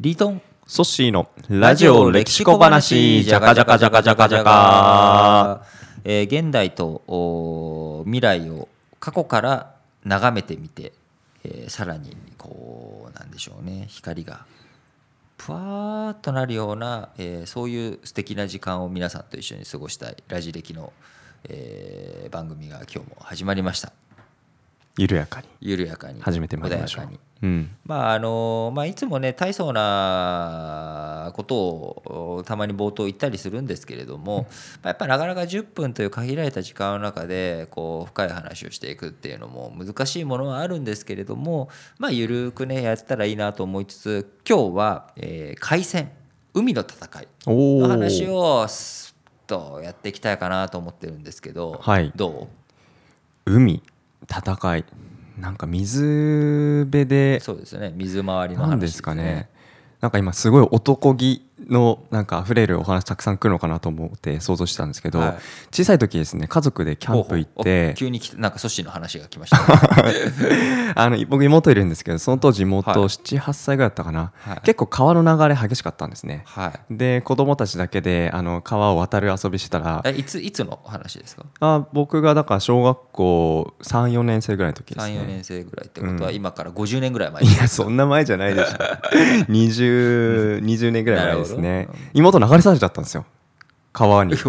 リートン。ソッシーのラジオ歴史小話。じゃかじゃかじゃかじゃかじゃかえー現代と未来を過去から眺めてみて、えーさらにこうなんでしょうね。光がぷわーっとなるような、えーそういう素敵な時間を皆さんと一緒に過ごしたいラジ歴の、えー番組が今日も始まりました緩やかに。緩やかに。始めてまいりましょう。うん。まああのまあ、いつもね大層なことをたまに冒頭言ったりするんですけれども、まあやっぱなかなか10分という限られた時間の中でこう深い話をしていくっていうのも難しいものはあるんですけれどもまあ緩くねやったらいいなと思いつつ今日は、えー海戦海の戦いおの話おをスッとやっていきたいかなと思ってるんですけど、はい。ど海戦い。なんか水辺で。うそうですね。水回りの話何ですかね。なんか今すごい男気のなんか溢れるお話たくさん来るのかなと思って想像してたんですけど、はい。小さい時ですね家族でキャンプ行っほうほう。てお急に来てなんかソシの話が来ました。ね、あの僕妹いるんですけどその当時妹はい。78歳ぐらいだったかな、はい。結構川の流れ激しかったんですね。はい。で子供たちだけであの川を渡る遊びしてたらえいついつの話ですか？あ僕がだから小学校34年生ぐらいの時です34ね年生ぐらいってことはうん。今から50年ぐらい前いやそんな前じゃないでしょ 20, 20年ぐらい前ですね。なるほど妹流れ去れちゃったんですよ。川に。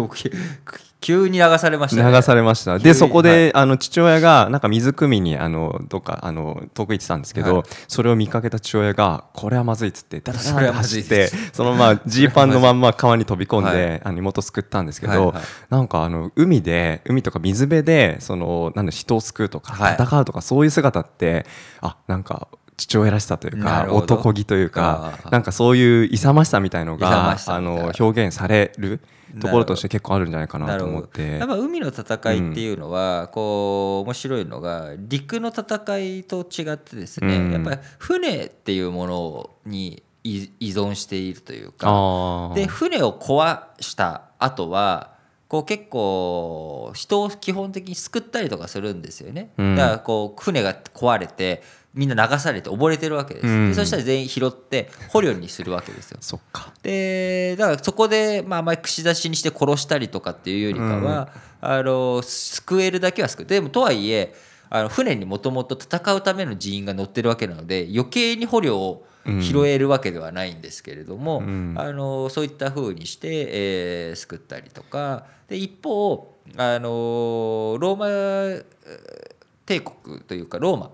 急に流されましたね。流されました。でそこで、あの父親がなんか水汲みにあのどっかあの遠く行ってたんですけど、はい。それを見かけた父親がこれはまずいっつってダダダダ走っていです。そのままジーパンのまんま川に飛び込んで、はい。あの妹を救ったんですけど、はい。はい。なんかあの海で海とか水辺でそのなんだ人を救うとか、はい。戦うとかそういう姿ってあなんか父親らしさというか男気というかなんかそういう勇ましさみたいのがあの表現されるところとして結構あるんじゃないかなと思って。やっぱ海の戦いっていうのは、こう面白いのが陸の戦いと違ってですね、うん。やっぱり船っていうものに依依存しているというかで船を壊した後はこう結構人を基本的に救ったりとかするんですよね、うん。だからこう船が壊れてみんな流されて溺れてるわけです、うん。でそしたら全員拾って捕虜にするわけですよ。そっか。でだからそこで、まあ、あまり串刺しにして殺したりとかっていうよりかは、あの救えるだけは救う。でもとはいえあの船にもともと戦うための人員が乗ってるわけなので余計に捕虜を拾えるわけではないんですけれども、うん。あのそういった風にして、えー救ったりとか。で一方あのローマえー帝国というかローマ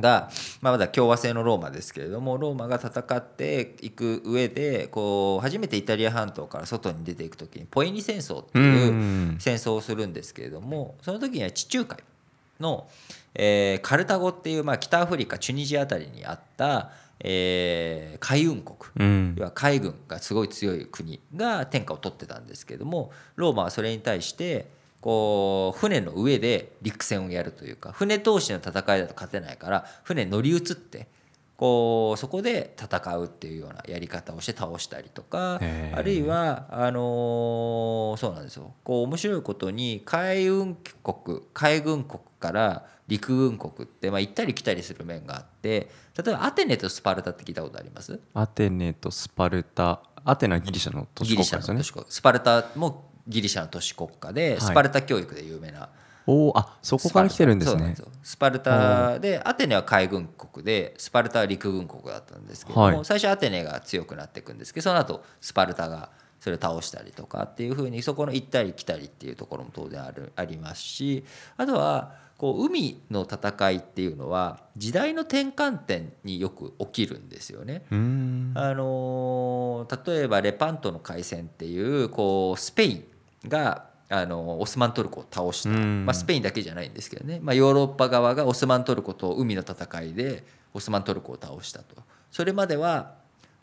が、まあ、まだ共和制のローマですけれどもローマが戦っていく上でこう初めてイタリア半島から外に出ていく時にポエニ戦争っていううん。戦争をするんですけれどもその時には地中海の、えーカルタゴっていう、まあ、北アフリカチュニジアあたりにあった、えー海運国。うん。要は海軍がすごい強い国が天下を取ってたんですけどもローマはそれに対してこう船の上で陸戦をやるというか船同士の戦いだと勝てないから船に乗り移ってこうそこで戦うっていうようなやり方をして倒したりとかあるいはあのーそうなんですよ。こう面白いことに海運国海軍国から陸軍国って、まあ、行ったり来たりする面があって例えばアテネとスパルタって聞いたことあります？アテネとスパルタ。アテナはギリシャの都市国家ですよね。スパルタもギリシャの都市国家で、い。スパルタ教育で有名な。おおあそこから来てるんですね。そうなんよ。スパルタでアテネは海軍国でスパルタは陸軍国だったんですけども、はい。最初アテネが強くなっていくんですけどその後スパルタがそれを倒したりとかっていうふうにそこの行ったり来たりっていうところも当然あるありますしあとはこう海の戦いっていうのは時代の転換点によく起きるんですよね。あのー例えばレパントの海戦っていうこうスペインがあのオスマントルコを倒した、うん。まあ、スペインだけじゃないんですけどね、まあ、ヨーロッパ側がオスマントルコと海の戦いでオスマントルコを倒したと。それまでは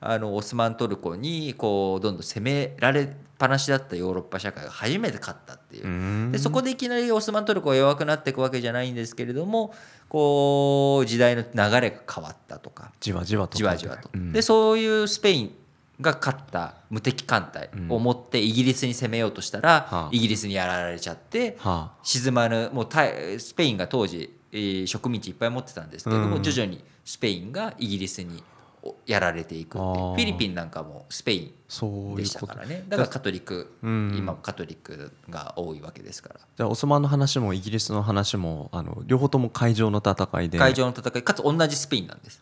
あのオスマントルコにこうどんどん攻められっぱなしだったヨーロッパ社会が初めて勝ったっていう。でそこでいきなりオスマントルコが弱くなっていくわけじゃないんですけれどもこう時代の流れが変わったとか。じわじわとじわじわと。うん。でそういうスペインが勝った無敵艦隊を持ってイギリスに攻めようとしたら、はあ。イギリスにやられちゃっては沈まぬもうたスペインが当時、えー植民地いっぱい持ってたんですけれども、うん。徐々にスペインがイギリスにおやられていくってフィリピンなんかもスペインでしたからね。だからカトリック、うん。今もカトリックが多いわけですから。じゃあオスマンの話もイギリスの話もあの両方とも海上の戦いで。海上の戦いかつ同じスペインなんです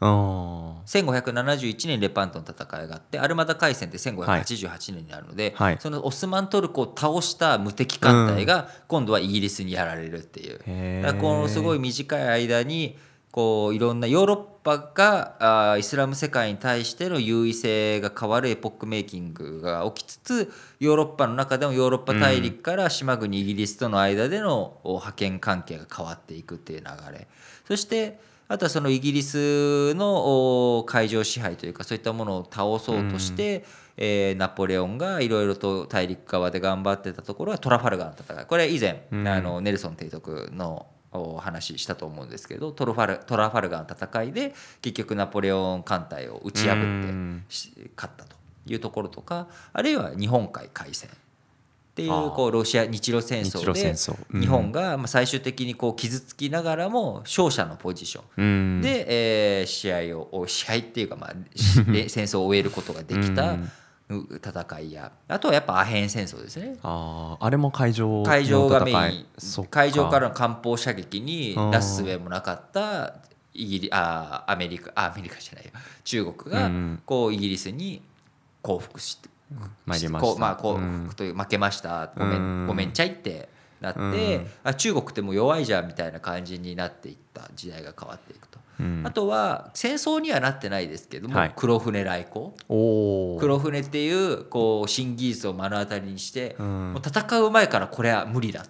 1571年レパントの戦いがあってアルマダ海戦って1588年になるので、はい。そのオスマントルコを倒した無敵艦隊が今度はイギリスにやられるっていう、へー。だこのすごい短い間にこういろんなヨーロッパがあーイスラム世界に対しての優位性が変わるエポックメイキングが起きつつヨーロッパの中でもヨーロッパ大陸から島国イギリスとの間でのお覇権関係が変わっていくっていう流れ。そしてあとはそのイギリスのお海上支配というかそういったものを倒そうとして、えーナポレオンがいろいろと大陸側で頑張ってたところはトラファルガーの戦いこれは以前、うん。あのネルソン提督のお話したと思うんですけどトラファルトラファルガーの戦いで結局ナポレオン艦隊を打ち破って勝ったというところとかあるいは日本海海戦っていうこうロシア日露戦日争。で日本がまあ最終的にこう傷つきながらも勝者のポジション。うん。で、えー試合をお試合っていうか、まあ、戦争を終えることができた戦いや。あとはやっぱアヘン戦争ですね。あー。あれも海上の海上がメ戦イン。いそっか。海上からの艦砲射撃にあー。なすすべもなかったイギリあーアメリカあアメリカじゃないよ。中国がうん。こうイギリスに降伏して、参りました。こうまあ降うん。伏という負けました。ごめうん。んごめんちゃいってなって、うん。あ中国ってもう弱いじゃんみたいな感じになっていった時代が変わっていくと。うん。あとは戦争にはなってないですけども、はい。黒船来航。黒船っていうこう新技術を目の当たりにして、うん。もう戦う前からこれは無理だ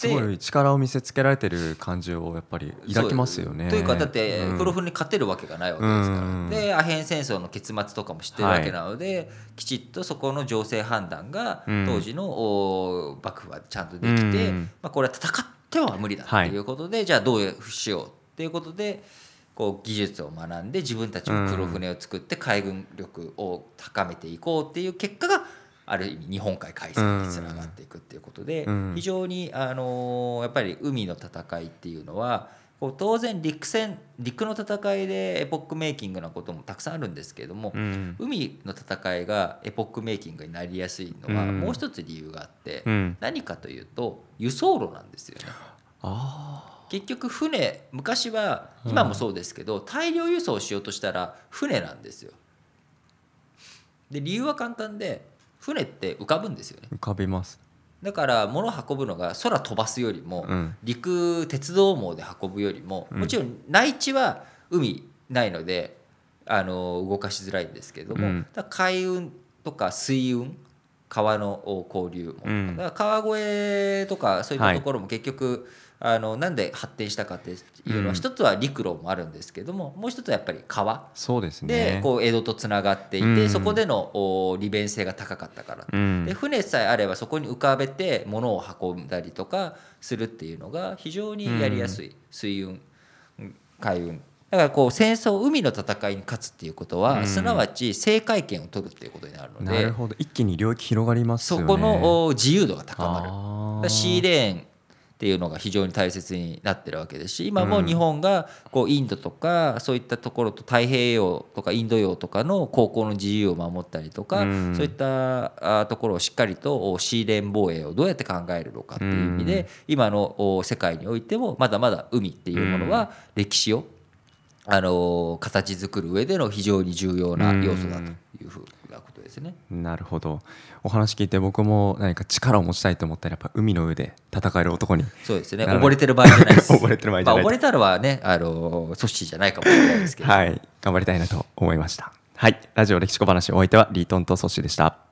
すごい力を見せつけられてる感じをやっぱり抱きますよね。というかだってうん。黒船に勝てるわけがないわけですから、うん。でアヘン戦争の結末とかも知ってるわけなので、きちっとそこの情勢判断がうん。当時のお幕府はちゃんとできて、うん。まあ、これは戦っては無理だっていうことで、じゃあどうしようっていうことでこう技術を学んで自分たちも黒船を作って海軍力を高めていこうっていう結果がある意味日本海海戦につながっていくっていうことで、うん。非常に、あのーやっぱり海の戦いっていうのは当然陸戦陸の戦いでエポックメイキングなこともたくさんあるんですけれども、うん。海の戦いがエポックメイキングになりやすいのはうん。もう一つ理由があって、うん。何かというと輸送路なんですよね。あ結局船昔は今もそうですけど、大量輸送をしようとしたら船なんですよ。で理由は簡単で船って浮かぶんですよね。ー浮かびます。だから物を運ぶのが空飛ばすよりも、うん。陸鉄道網で運ぶよりももちろん内地は海ないのであの動かしづらいんですけども、う海運とか水運川の交流も、うん。だから川越とかそういったところも結局、あのなんで発展したかっていうのは、うん。一つは陸路もあるんですけどももう一つはやっぱり川。そうですでねこう江戸とつながっていて、うん。そこでのお利便性が高かったからうん。で船さえあればそこに浮かべて物を運んだりとかするっていうのが非常にやりやすい、水運うん海運。だからこう戦争海の戦いに勝つっていうことは、うん。すなわち制海権を取るっていうことになるのなるでほど。一気に領域広がりますよね。そこのお自由度が高まる。シーレーンっていうのが非常に大切になってるわけですし今も日本がこうインドとかそういったところと太平洋とかインド洋とかの航行の自由を守ったりとか、うん。そういったあところをしっかりとおシーレーン防衛をどうやって考えるのかっていう意味で、うん。今のお世界においてもまだまだ海っていうものは歴史をあの形作る上での非常に重要な要素だというふう。なことですね。なるほどお話聞いて僕も何か力を持ちたいと思ったらやっぱ海の上で戦える男にそうですね。溺れてる場合じゃないです。溺れてる場合じゃないまあ、溺れたのはね、あの、組織じゃないかもしれないですけど。はい頑張りたいなと思いましたはいラジオ歴史小話お相手はリートンとソッシーでした